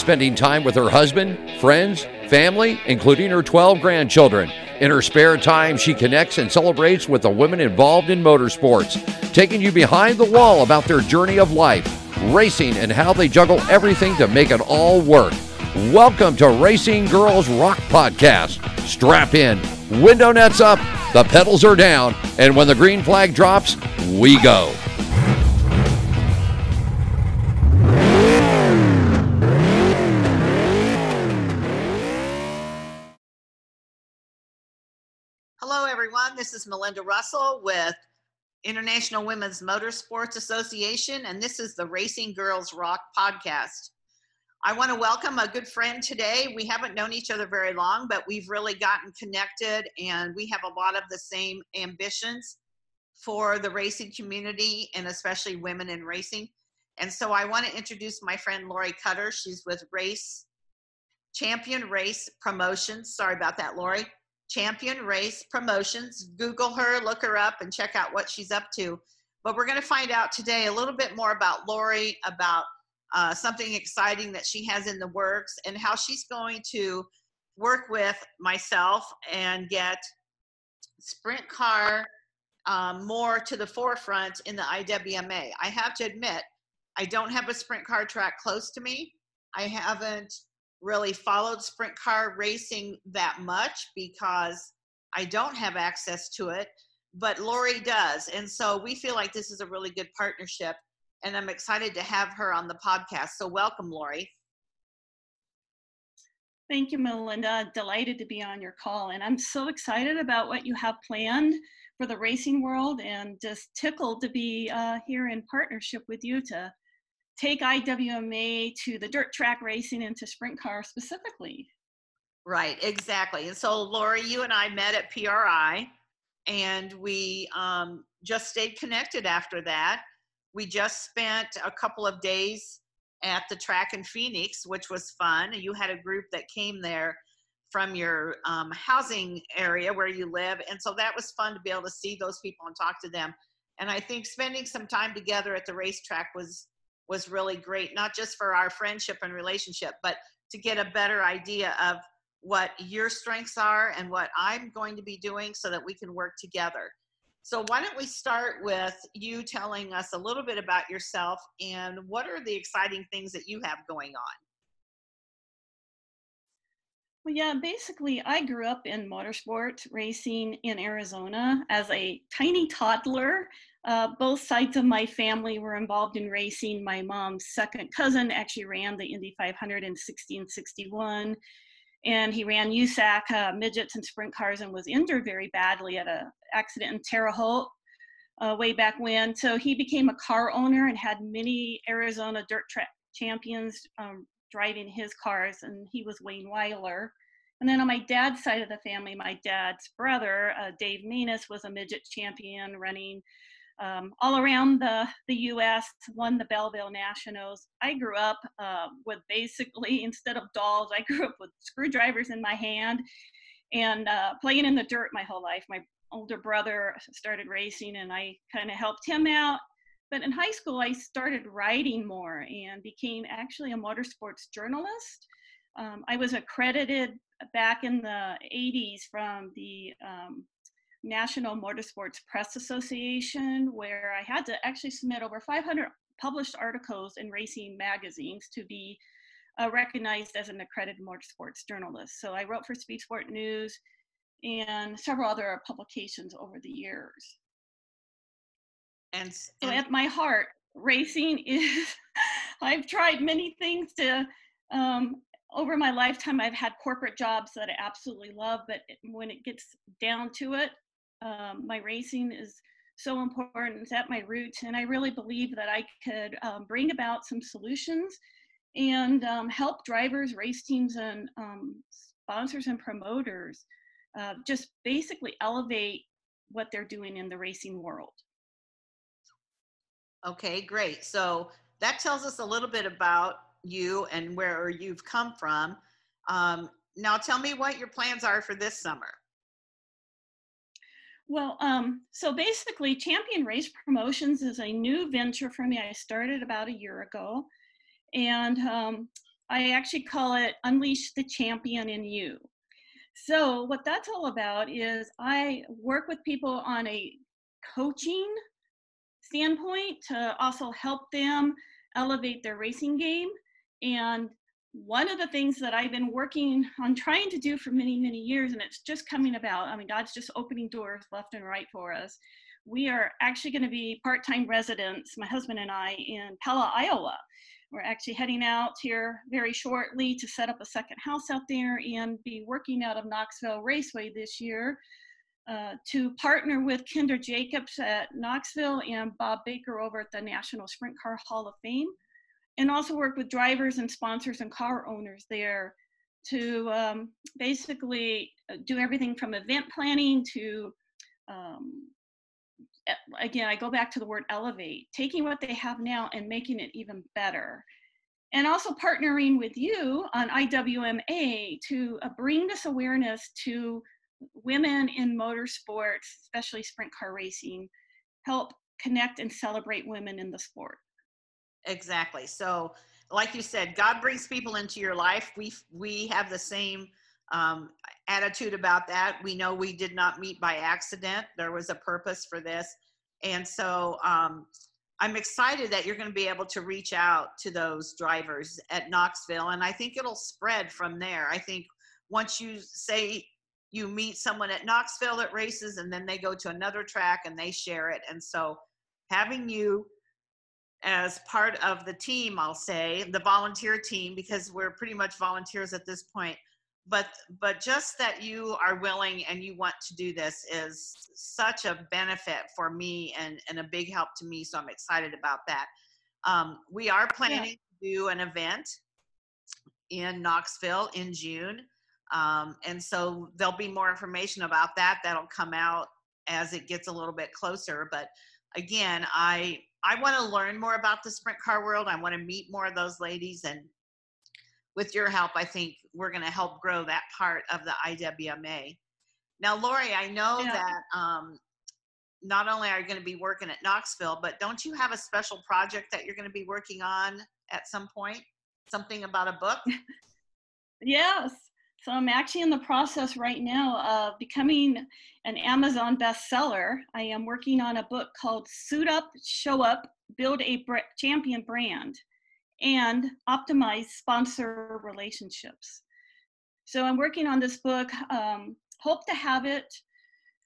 spending time with her husband, friends, family, including her 12 grandchildren. In her spare time, she connects and celebrates with the women involved in motorsports, taking you behind the wall about their journey of life, racing, and how they juggle everything to make it all work. Welcome to Racing Girls Rock Podcast. Strap in, window nets up, the pedals are down, and when the green flag drops, we go. This is Melinda Russell with International Women's Motorsports Association, and this is the Racing Girls Rock podcast. I want to welcome a good friend today. We haven't known each other very long, but we've really gotten connected, and we have a lot of the same ambitions for the racing community and especially women in racing. And so I want to introduce my friend Lori Cutter. She's with Race Champion Race Promotions. Sorry about that, Lori. Champion Race Promotions. Google her, look her up, and check out what she's up to. But we're going to find out today a little bit more about Lori, about uh, something exciting that she has in the works, and how she's going to work with myself and get sprint car um, more to the forefront in the IWMA. I have to admit, I don't have a sprint car track close to me. I haven't really followed sprint car racing that much because I don't have access to it, but Lori does. And so we feel like this is a really good partnership. And I'm excited to have her on the podcast. So welcome, Lori. Thank you, Melinda. Delighted to be on your call. And I'm so excited about what you have planned for the racing world and just tickled to be uh, here in partnership with you to take IWMA to the dirt track racing and to sprint car specifically. Right, exactly. And so, Lori, you and I met at PRI, and we um, just stayed connected after that. We just spent a couple of days at the track in Phoenix, which was fun. You had a group that came there from your um, housing area where you live, and so that was fun to be able to see those people and talk to them. And I think spending some time together at the racetrack was was really great, not just for our friendship and relationship, but to get a better idea of what your strengths are and what I'm going to be doing so that we can work together. So, why don't we start with you telling us a little bit about yourself and what are the exciting things that you have going on? Well, yeah, basically, I grew up in motorsport racing in Arizona as a tiny toddler. Uh, both sides of my family were involved in racing. My mom's second cousin actually ran the Indy 500 in 1661, and he ran USAC uh, midgets and sprint cars and was injured very badly at an accident in Terre Haute uh, way back when. So he became a car owner and had many Arizona dirt track champions um, driving his cars, and he was Wayne Weiler. And then on my dad's side of the family, my dad's brother, uh, Dave Manus, was a midget champion running um, all around the, the US, won the Belleville Nationals. I grew up uh, with basically, instead of dolls, I grew up with screwdrivers in my hand and uh, playing in the dirt my whole life. My older brother started racing and I kind of helped him out. But in high school, I started writing more and became actually a motorsports journalist. Um, I was accredited back in the 80s from the um, National Motorsports Press Association, where I had to actually submit over 500 published articles in racing magazines to be uh, recognized as an accredited motorsports journalist. So I wrote for Speed Sport News and several other publications over the years. And, and so at my heart, racing is, I've tried many things to um, over my lifetime, I've had corporate jobs that I absolutely love, but when it gets down to it, um, my racing is so important. It's at my roots, and I really believe that I could um, bring about some solutions and um, help drivers, race teams, and um, sponsors and promoters uh, just basically elevate what they're doing in the racing world. Okay, great. So that tells us a little bit about you and where you've come from. Um, now, tell me what your plans are for this summer. Well, um, so basically, Champion Race Promotions is a new venture for me. I started about a year ago, and um, I actually call it Unleash the Champion in You. So, what that's all about is I work with people on a coaching standpoint to also help them elevate their racing game. And one of the things that I've been working on trying to do for many, many years, and it's just coming about, I mean, God's just opening doors left and right for us. We are actually going to be part time residents, my husband and I, in Pella, Iowa. We're actually heading out here very shortly to set up a second house out there and be working out of Knoxville Raceway this year uh, to partner with Kendra Jacobs at Knoxville and Bob Baker over at the National Sprint Car Hall of Fame, and also work with drivers and sponsors and car owners there to um, basically uh, do everything from event planning to um, again, I go back to the word elevate, taking what they have now and making it even better. And also partnering with you on IWMA to uh, bring this awareness to women in motorsports, especially sprint car racing, help connect and celebrate women in the sport. Exactly. So, like you said, God brings people into your life. We we have the same um, attitude about that. We know we did not meet by accident. There was a purpose for this. And so um, I'm excited that you're going to be able to reach out to those drivers at Knoxville. And I think it'll spread from there. I think once you say you meet someone at Knoxville that races and then they go to another track and they share it. And so having you as part of the team, I'll say, the volunteer team, because we're pretty much volunteers at this point, but but just that you are willing and you want to do this is such a benefit for me and and a big help to me so i'm excited about that. Um, we are planning yeah. to do an event in knoxville in june. Um, and so there'll be more information about that. That'll come out as it gets a little bit closer. But again i i want to learn more about the sprint car world i want to meet more of those ladies and with your help, I think we're going to help grow that part of the IWMA. Now, Lori, I know yeah. that um, not only are you going to be working at Knoxville, but don't you have a special project that you're going to be working on at some point? Something about a book? yes. So I'm actually in the process right now of becoming an Amazon bestseller. I am working on a book called Suit Up, Show Up, Build a Champion Brand and optimize sponsor relationships. So I'm working on this book. Um, hope to have it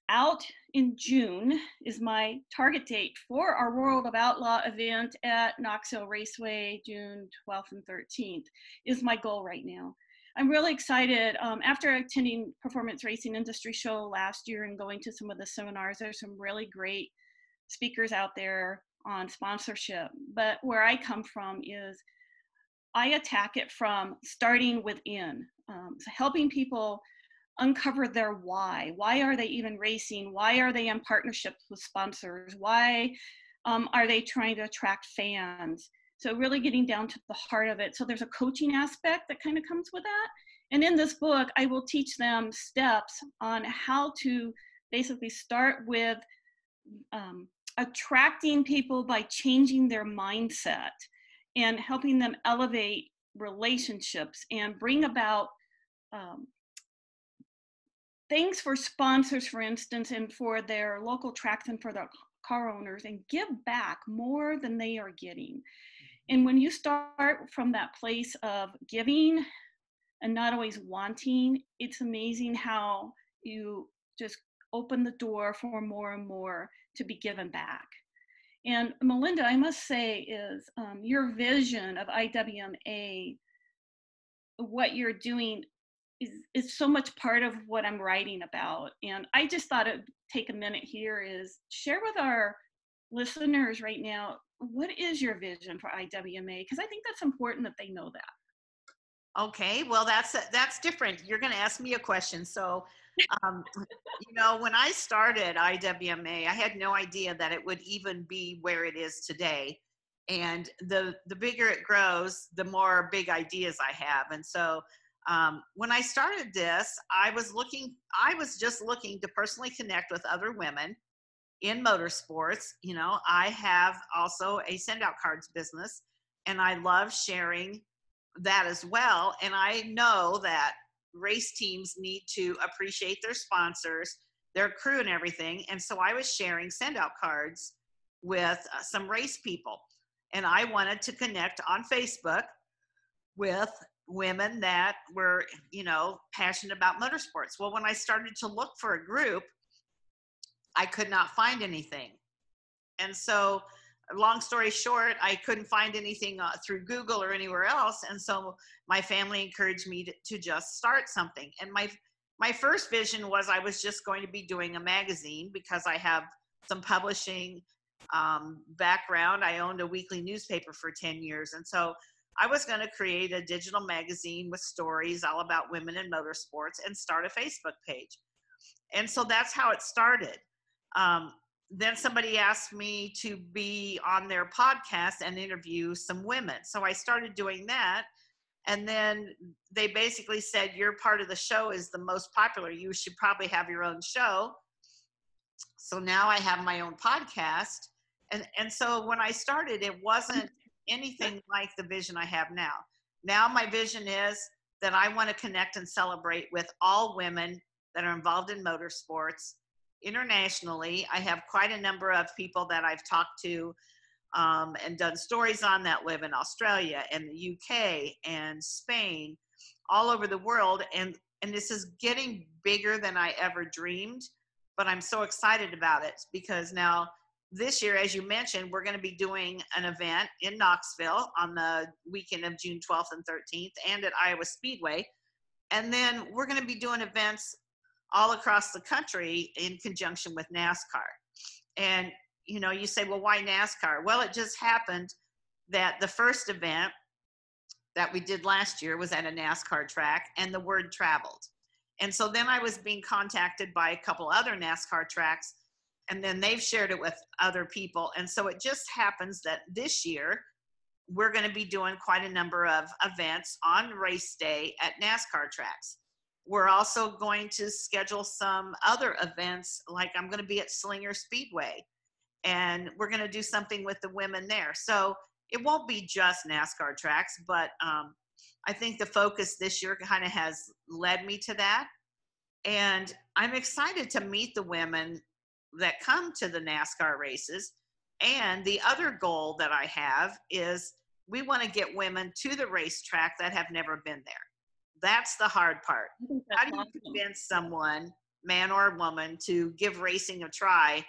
out in June is my target date for our World of Outlaw event at Knoxville Raceway, June 12th and 13th is my goal right now. I'm really excited. Um, after attending Performance Racing Industry Show last year and going to some of the seminars, there's some really great speakers out there on sponsorship. But where I come from is I attack it from starting within, um, so helping people uncover their why. Why are they even racing? Why are they in partnerships with sponsors? Why um, are they trying to attract fans? So, really getting down to the heart of it. So, there's a coaching aspect that kind of comes with that. And in this book, I will teach them steps on how to basically start with um, attracting people by changing their mindset and helping them elevate relationships and bring about um, things for sponsors, for instance, and for their local tracks and for their car owners and give back more than they are getting. And when you start from that place of giving and not always wanting, it's amazing how you just open the door for more and more to be given back. And Melinda, I must say, is um, your vision of IWMA, what you're doing, is, is so much part of what I'm writing about. And I just thought it'd take a minute here is share with our listeners right now what is your vision for IWMA? Because I think that's important that they know that. Okay, well that's that's different. You're going to ask me a question, so um, you know, when I started IWMA, I had no idea that it would even be where it is today. And the the bigger it grows, the more big ideas I have. And so um, when I started this, I was looking, I was just looking to personally connect with other women in motorsports. You know, I have also a send out cards business, and I love sharing that as well. And I know that race teams need to appreciate their sponsors, their crew, and everything. And so I was sharing send out cards with uh, some race people. And I wanted to connect on Facebook with women that were, you know, passionate about motorsports. Well, when I started to look for a group, I could not find anything. And so, long story short, I couldn't find anything uh, through Google or anywhere else. And so, my family encouraged me to, to just start something. And my my first vision was I was just going to be doing a magazine because I have some publishing um, background. I owned a weekly newspaper for 10 years. And so I was going to create a digital magazine with stories all about women in motorsports and start a Facebook page. And so that's how it started. Um, then somebody asked me to be on their podcast and interview some women. So I started doing that. And then they basically said, Your part of the show is the most popular. You should probably have your own show. So now I have my own podcast. And, and so when I started, it wasn't anything like the vision I have now. Now, my vision is that I want to connect and celebrate with all women that are involved in motorsports internationally. I have quite a number of people that I've talked to um, and done stories on that live in Australia and the UK and Spain, all over the world. And, and this is getting bigger than I ever dreamed, but I'm so excited about it because now this year, as you mentioned, we're going to be doing an event in Knoxville on the weekend of June 12th and 13th and at Iowa Speedway. And then we're going to be doing events all across the country in conjunction with NASCAR. And, you know, you say, well, why NASCAR? Well, it just happened that the first event that we did last year was at a NASCAR track and the word traveled. And so then I was being contacted by a couple other NASCAR tracks and then they've shared it with other people. And so it just happens that this year we're going to be doing quite a number of events on race day at NASCAR tracks. We're also going to schedule some other events, like I'm going to be at Slinger Speedway, and we're going to do something with the women there. So it won't be just NASCAR tracks, but um, I think the focus this year kind of has led me to that. And I'm excited to meet the women that come to the NASCAR races. And the other goal that I have is we want to get women to the racetrack that have never been there. That's the hard part. How do you convince someone, man or woman, to give racing a try?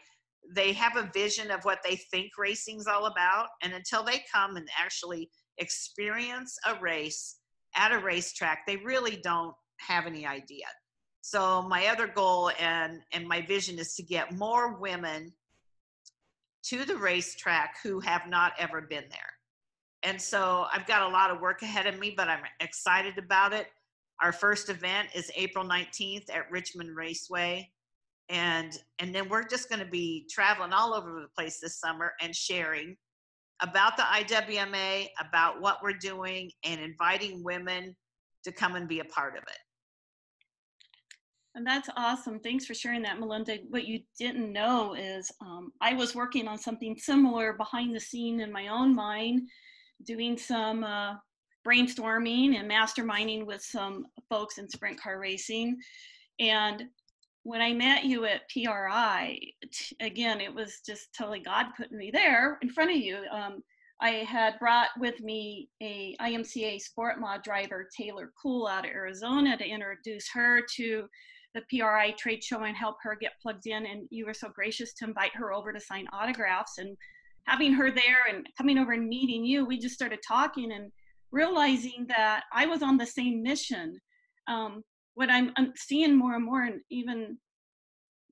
They have a vision of what they think racing's all about. And until they come and actually experience a race at a racetrack, they really don't have any idea. So my other goal and and my vision is to get more women to the racetrack who have not ever been there. And so I've got a lot of work ahead of me, but I'm excited about it. Our first event is April 19th at Richmond Raceway. And and then we're just going to be traveling all over the place this summer and sharing about the IWMA, about what we're doing and inviting women to come and be a part of it. And that's awesome. Thanks for sharing that, Melinda. What you didn't know is um, I was working on something similar behind the scene in my own mind, doing some uh, brainstorming and masterminding with some folks in sprint car racing. And when I met you at PRI, again, it was just totally God putting me there in front of you. Um, I had brought with me a IMCA sport mod driver, Taylor Cool, out of Arizona, to introduce her to the PRI trade show and help her get plugged in. And you were so gracious to invite her over to sign autographs. And having her there and coming over and meeting you, we just started talking and realizing that I was on the same mission. Um, what I'm seeing more and more, and even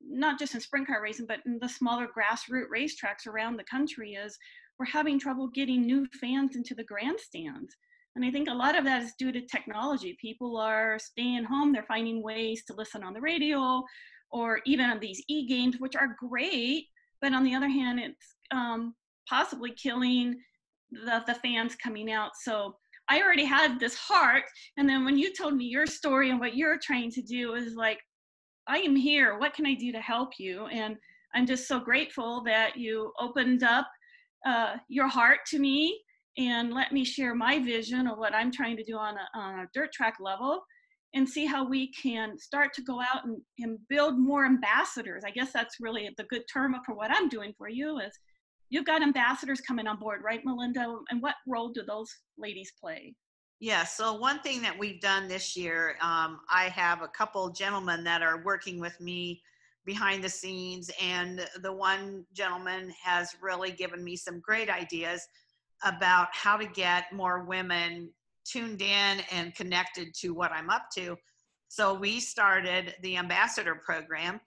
not just in sprint car racing, but in the smaller grassroots racetracks around the country, is we're having trouble getting new fans into the grandstands. And I think a lot of that is due to technology. People are staying home, they're finding ways to listen on the radio or even on these e games, which are great. But on the other hand, it's um, possibly killing the, the fans coming out. So I already had this heart. And then when you told me your story and what you're trying to do is like, I am here. What can I do to help you? And I'm just so grateful that you opened up uh, your heart to me and let me share my vision of what I'm trying to do on a, on a dirt track level and see how we can start to go out and, and build more ambassadors. I guess that's really the good term for what I'm doing for you is you've got ambassadors coming on board, right, Melinda? And what role do those ladies play? Yeah, so one thing that we've done this year, um, I have a couple gentlemen that are working with me behind the scenes, and the one gentleman has really given me some great ideas about how to get more women tuned in and connected to what I'm up to. So we started the ambassador program.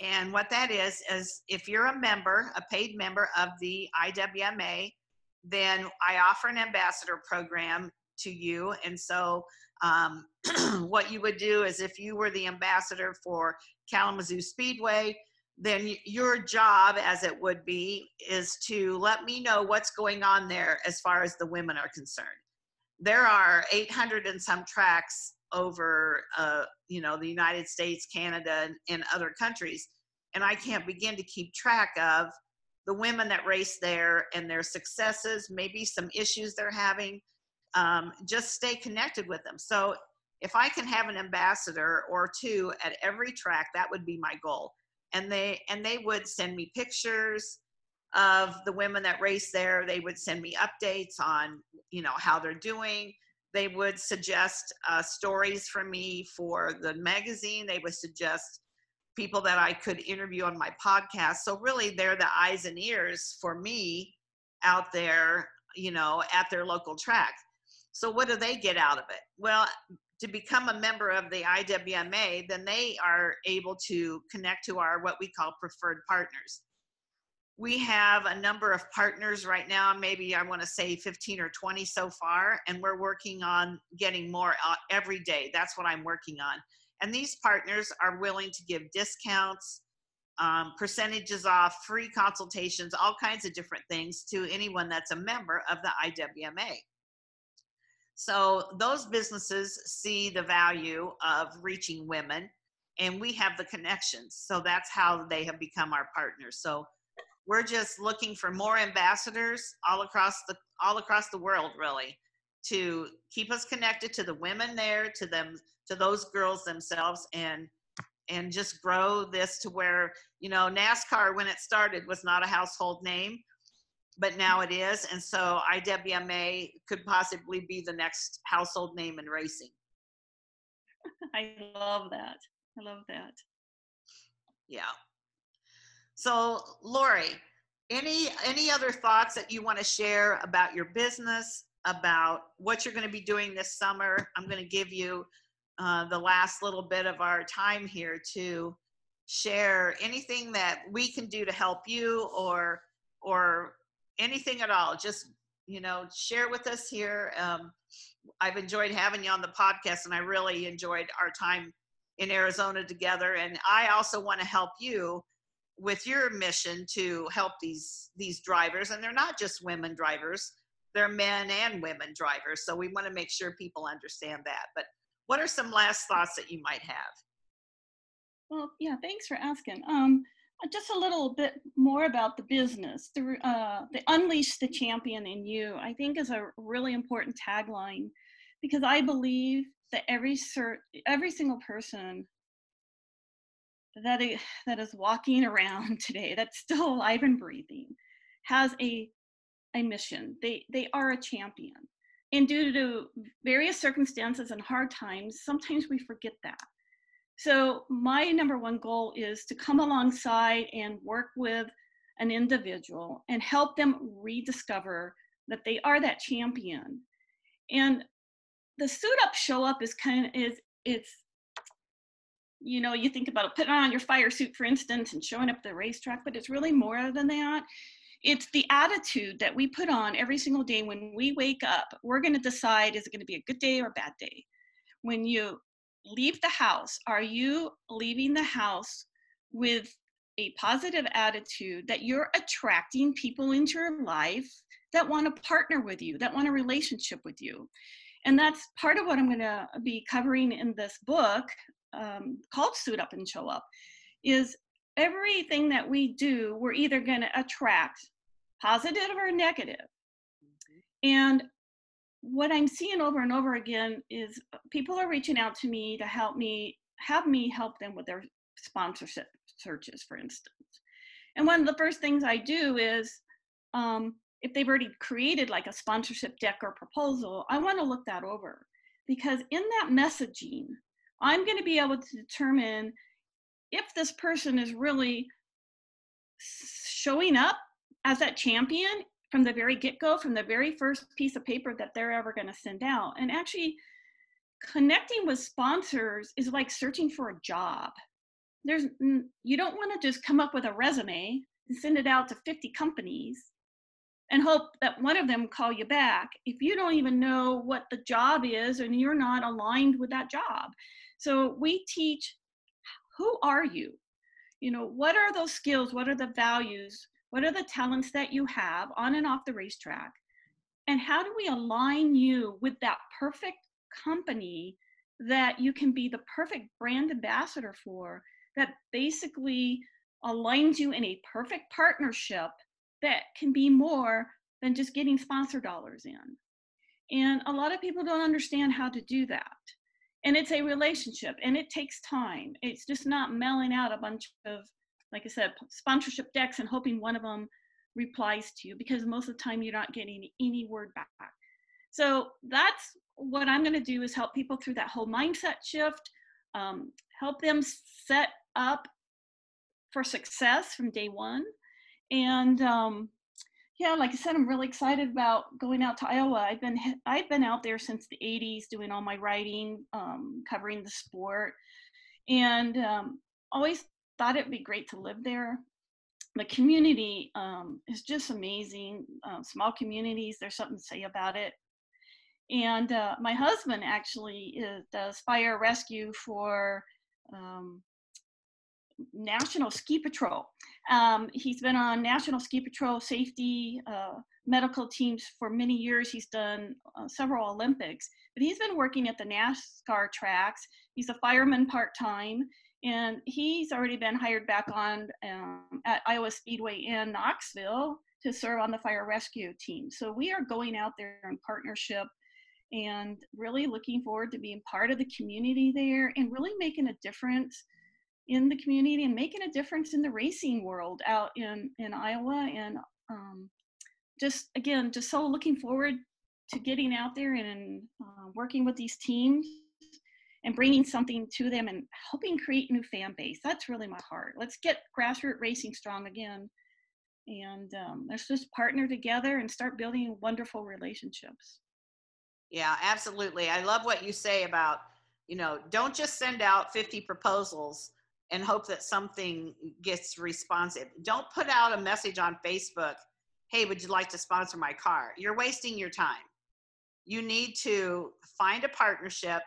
And what that is, is if you're a member, a paid member of the IWMA, then I offer an ambassador program to you. And so um, what you would do is if you were the ambassador for Kalamazoo Speedway, then your job, as it would be, is to let me know what's going on there as far as the women are concerned. There are 800 and some tracks over, uh, you know, the United States, Canada, and, and other countries, and I can't begin to keep track of the women that race there and their successes, maybe some issues they're having. Um, just stay connected with them. So if I can have an ambassador or two at every track, that would be my goal and they and they would send me pictures of the women that race there they would send me updates on you know how they're doing they would suggest uh, stories for me for the magazine. They would suggest people that i could interview on my podcast. So really they're the eyes and ears for me out there you know at their local track. So what do they get out of it? Well to become a member of the IWMA, then they are able to connect to our what we call preferred partners. We have a number of partners right now, maybe I want to say 15 or 20 so far, and we're working on getting more uh, every day. That's what I'm working on. And these partners are willing to give discounts, um, percentages off, free consultations, all kinds of different things to anyone that's a member of the IWMA. So those businesses see the value of reaching women and we have the connections. So that's how they have become our partners. So we're just looking for more ambassadors all across the all across the world really to keep us connected to the women there, to them to those girls themselves and and just grow this to where, you know, NASCAR when it started was not a household name but now it is. And so IWMA could possibly be the next household name in racing. I love that. I love that. Yeah. So, Lori, any any other thoughts that you want to share about your business, about what you're going to be doing this summer? I'm going to give you uh, the last little bit of our time here to share anything that we can do to help you or or anything at all, just you know, share with us here. Um, I've enjoyed having you on the podcast, and I really enjoyed our time in Arizona together. And I also want to help you with your mission to help these these drivers, and they're not just women drivers; they're men and women drivers. So we want to make sure people understand that. But what are some last thoughts that you might have? Well, yeah, thanks for asking. Um, just a little bit more about the business. The, uh, the Unleash the Champion in You, I think, is a really important tagline because I believe that every cert, every single person that is, that is walking around today, that's still alive and breathing, has a a mission. They they are a champion, and due to various circumstances and hard times, sometimes we forget that. So my number one goal is to come alongside and work with an individual and help them rediscover that they are that champion. And the suit up show up is kind of is it's you know you think about putting on your fire suit for instance and showing up the racetrack but it's really more than that it's the attitude that we put on every single day when we wake up we're going to decide is it going to be a good day or a bad day when you leave the house, are you leaving the house with a positive attitude that you're attracting people into your life that want to partner with you, that want a relationship with you? And that's part of what I'm going to be covering in this book um, called Suit Up and Show Up is everything that we do, we're either going to attract positive or negative. And what I'm seeing over and over again is people are reaching out to me to help me have me help them with their sponsorship searches, for instance. And one of the first things I do is um, if they've already created like a sponsorship deck or proposal, I want to look that over because in that messaging, I'm going to be able to determine if this person is really showing up as that champion from the very get go, from the very first piece of paper that they're ever going to send out. And actually, connecting with sponsors is like searching for a job. There's you don't want to just come up with a resume and send it out to 50 companies and hope that one of them call you back if you don't even know what the job is and you're not aligned with that job. So we teach who are you? You know, what are those skills? What are the values? What are the talents that you have on and off the racetrack? And how do we align you with that perfect company that you can be the perfect brand ambassador for that basically aligns you in a perfect partnership that can be more than just getting sponsor dollars in. And a lot of people don't understand how to do that. And it's a relationship and it takes time. It's just not mailing out a bunch of, like I said, sponsorship decks and hoping one of them replies to you because most of the time you're not getting any word back. So that's what I'm going to do is help people through that whole mindset shift, um, help them set up for success from day one. And um, yeah, like I said, I'm really excited about going out to Iowa. I've been I've been out there since the '80s, doing all my writing, um, covering the sport, and um, always thought it'd be great to live there. The community um, is just amazing. Uh, small communities, there's something to say about it. And uh, my husband actually is, does fire rescue for um, National Ski Patrol. Um, he's been on National Ski Patrol safety uh, medical teams for many years. He's done uh, several Olympics, but he's been working at the NASCAR tracks. He's a fireman part time, and he's already been hired back on um, at Iowa Speedway in Knoxville to serve on the fire rescue team. So we are going out there in partnership and really looking forward to being part of the community there and really making a difference in the community and making a difference in the racing world out in in Iowa and um, just again just so looking forward to getting out there and uh, working with these teams and bringing something to them and helping create new fan base. That's really my heart. Let's get grassroots racing strong again. And um, let's just partner together and start building wonderful relationships. Yeah absolutely. I love what you say about you know don't just send out 50 proposals and hope that something gets responsive. Don't put out a message on Facebook, hey, would you like to sponsor my car? You're wasting your time. You need to find a partnership,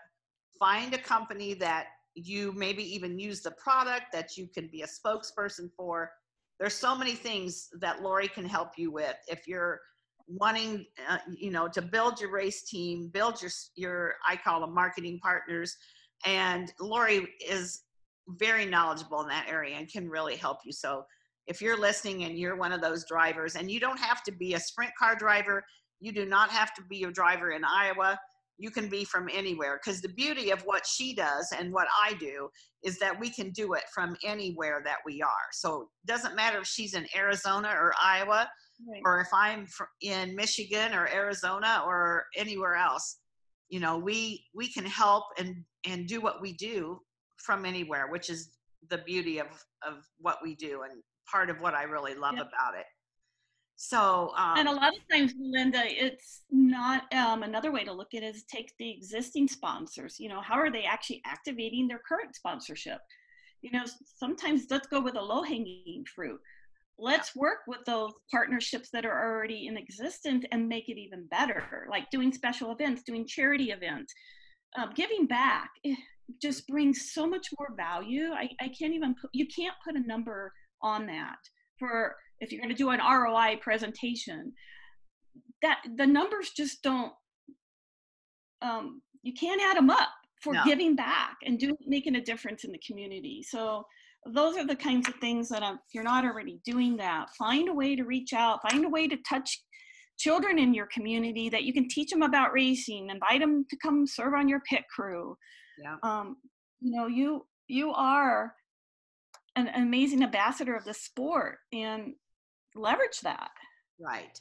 find a company that you maybe even use the product that you can be a spokesperson for. There's so many things that Lori can help you with. If you're wanting, uh, you know, to build your race team, build your, your, I call them marketing partners. And Lori is very knowledgeable in that area and can really help you. So if you're listening and you're one of those drivers, and you don't have to be a sprint car driver, you do not have to be a driver in Iowa. You can be from anywhere because the beauty of what she does and what I do is that we can do it from anywhere that we are. So it doesn't matter if she's in Arizona or Iowa, right. or if I'm in Michigan or Arizona or anywhere else. You know, we we can help and and do what we do from anywhere, which is the beauty of of what we do and part of what I really love yep. about it. So, um, and a lot of times, Linda, it's not um, another way to look at it is take the existing sponsors. You know, how are they actually activating their current sponsorship? You know, sometimes let's go with a low hanging fruit. Let's work with those partnerships that are already in existence and make it even better, like doing special events, doing charity events, um, giving back. Just brings so much more value. I, I can't even put, you can't put a number on that for if you're going to do an ROI presentation. That the numbers just don't, um, you can't add them up for no. giving back and do making a difference in the community. So those are the kinds of things that if you're not already doing that, find a way to reach out, find a way to touch children in your community that you can teach them about racing, invite them to come serve on your pit crew. Yeah. Um, you know, you you are an amazing ambassador of the sport and leverage that. Right.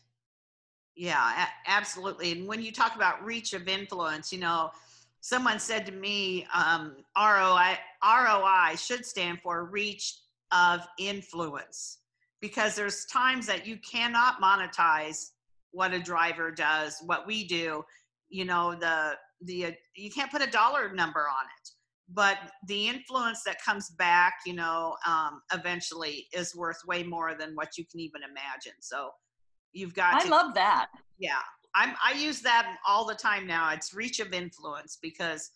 Yeah, a- absolutely. And when you talk about reach of influence, you know, someone said to me, um, ROI, ROI should stand for reach of influence because there's times that you cannot monetize what a driver does, what we do. You know, the the uh, you can't put a dollar number on it, but the influence that comes back, you know, um, eventually is worth way more than what you can even imagine. So you've got. I to, love that. Yeah, I'm. I use that all the time now. It's reach of influence because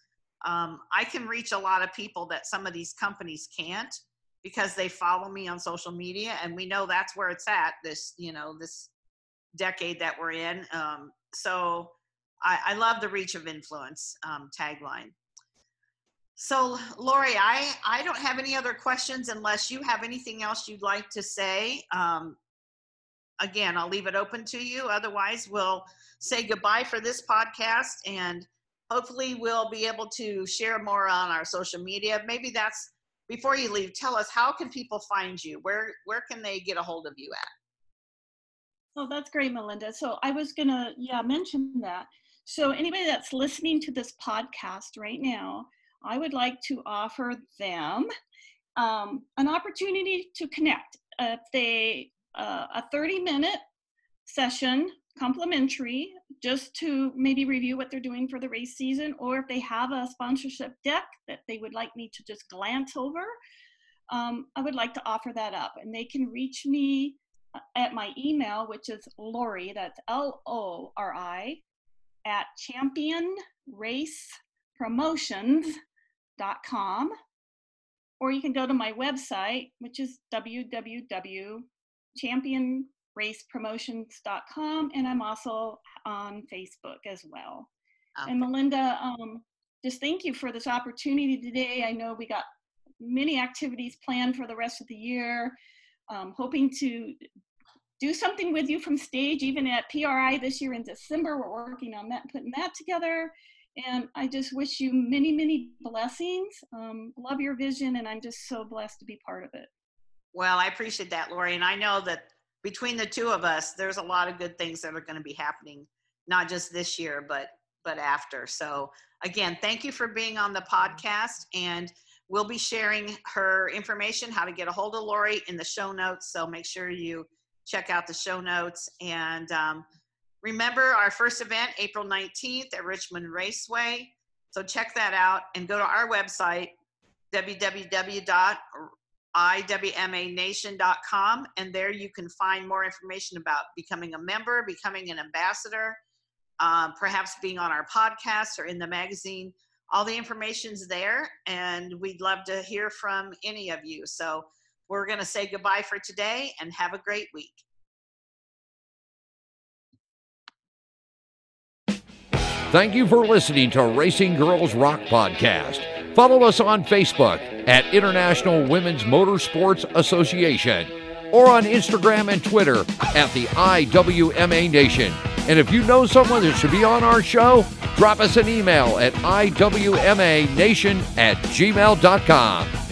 um, I can reach a lot of people that some of these companies can't because they follow me on social media, and we know that's where it's at. This, you know, this decade that we're in. Um, so I, I love the reach of influence um, tagline. So Lori, I, I don't have any other questions unless you have anything else you'd like to say. Um, again, I'll leave it open to you. Otherwise, we'll say goodbye for this podcast and hopefully we'll be able to share more on our social media. Maybe that's before you leave, tell us how can people find you? Where where can they get a hold of you at? Oh, that's great, Melinda. So I was gonna, yeah, mention that. So anybody that's listening to this podcast right now, I would like to offer them um, an opportunity to connect. If they uh, a 30 minute session, complimentary, just to maybe review what they're doing for the race season, or if they have a sponsorship deck that they would like me to just glance over, um, I would like to offer that up. And they can reach me at my email, which is Lori, that's L O R I, at championracepromotions.com. Or you can go to my website, which is www.championracepromotions.com. And I'm also on Facebook as well. Okay. And Melinda, um, just thank you for this opportunity today. I know we got many activities planned for the rest of the year. Um, hoping to do something with you from stage, even at PRI this year in December. We're working on that, putting that together. And I just wish you many, many blessings. Um, love your vision, and I'm just so blessed to be part of it. Well, I appreciate that, Lori. And I know that between the two of us, there's a lot of good things that are going to be happening, not just this year, but but after. So again, thank you for being on the podcast. And we'll be sharing her information, how to get a hold of Lori in the show notes. So make sure you check out the show notes. And um, remember our first event, April 19th at Richmond Raceway. So check that out and go to our website, www.iwmanation.com. And there you can find more information about becoming a member, becoming an ambassador, um, perhaps being on our podcast or in the magazine. All the information's there, and we'd love to hear from any of you. So we're going to say goodbye for today and have a great week. Thank you for listening to Racing Girls Rock Podcast. Follow us on Facebook at International Women's Motorsports Association or on Instagram and Twitter at the IWMA Nation. And if you know someone that should be on our show, drop us an email at IWMANation at gmail.com.